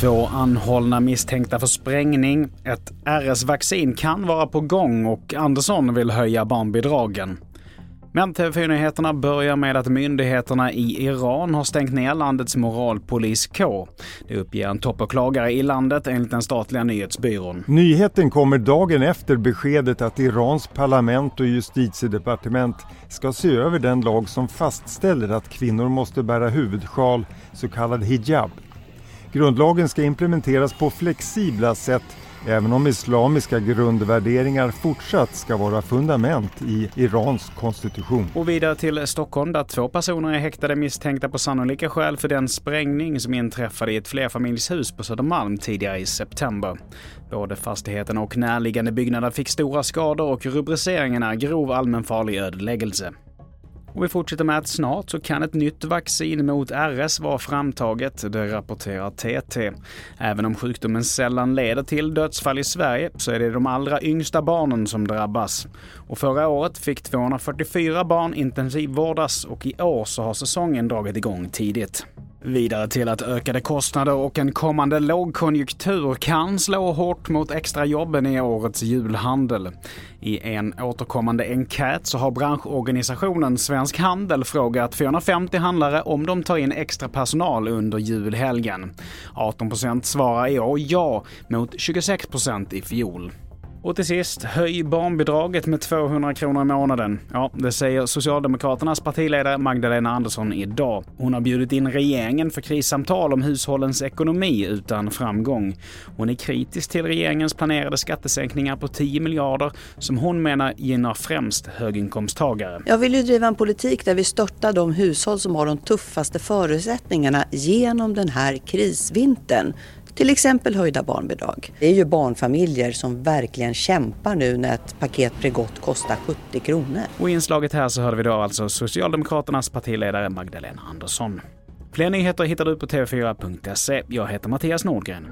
Två anhållna misstänkta för sprängning. Ett RS-vaccin kan vara på gång och Andersson vill höja barnbidragen. Men TV4-nyheterna börjar med att myndigheterna i Iran har stängt ner landets moralpoliskår. Det uppger en toppåklagare i landet enligt den statliga nyhetsbyrån. Nyheten kommer dagen efter beskedet att Irans parlament och justitiedepartement ska se över den lag som fastställer att kvinnor måste bära huvudsjal, så kallad hijab. Grundlagen ska implementeras på flexibla sätt även om islamiska grundvärderingar fortsatt ska vara fundament i Irans konstitution. Och vidare till Stockholm där två personer är häktade misstänkta på sannolika skäl för den sprängning som inträffade i ett flerfamiljshus på Södermalm tidigare i september. Både fastigheten och närliggande byggnader fick stora skador och rubriceringen är grov allmänfarlig ödeläggelse. Och vi fortsätter med att snart så kan ett nytt vaccin mot RS vara framtaget, det rapporterar TT. Även om sjukdomen sällan leder till dödsfall i Sverige så är det de allra yngsta barnen som drabbas. Och förra året fick 244 barn intensivvårdas och i år så har säsongen dragit igång tidigt. Vidare till att ökade kostnader och en kommande lågkonjunktur kan slå hårt mot extrajobben i årets julhandel. I en återkommande enkät så har branschorganisationen Svensk Handel frågat 450 handlare om de tar in extra personal under julhelgen. 18% svarar i år ja, mot 26% i fjol. Och till sist, höj barnbidraget med 200 kronor i månaden. Ja, det säger Socialdemokraternas partiledare Magdalena Andersson idag. Hon har bjudit in regeringen för krissamtal om hushållens ekonomi utan framgång. Hon är kritisk till regeringens planerade skattesänkningar på 10 miljarder som hon menar gynnar främst höginkomsttagare. Jag vill ju driva en politik där vi stöttar de hushåll som har de tuffaste förutsättningarna genom den här krisvintern. Till exempel höjda barnbidrag. Det är ju barnfamiljer som verkligen kämpar nu när ett paket Bregott kostar 70 kronor. Och i inslaget här så hörde vi då alltså Socialdemokraternas partiledare Magdalena Andersson. Fler nyheter hittar du på tv4.se. Jag heter Mattias Nordgren.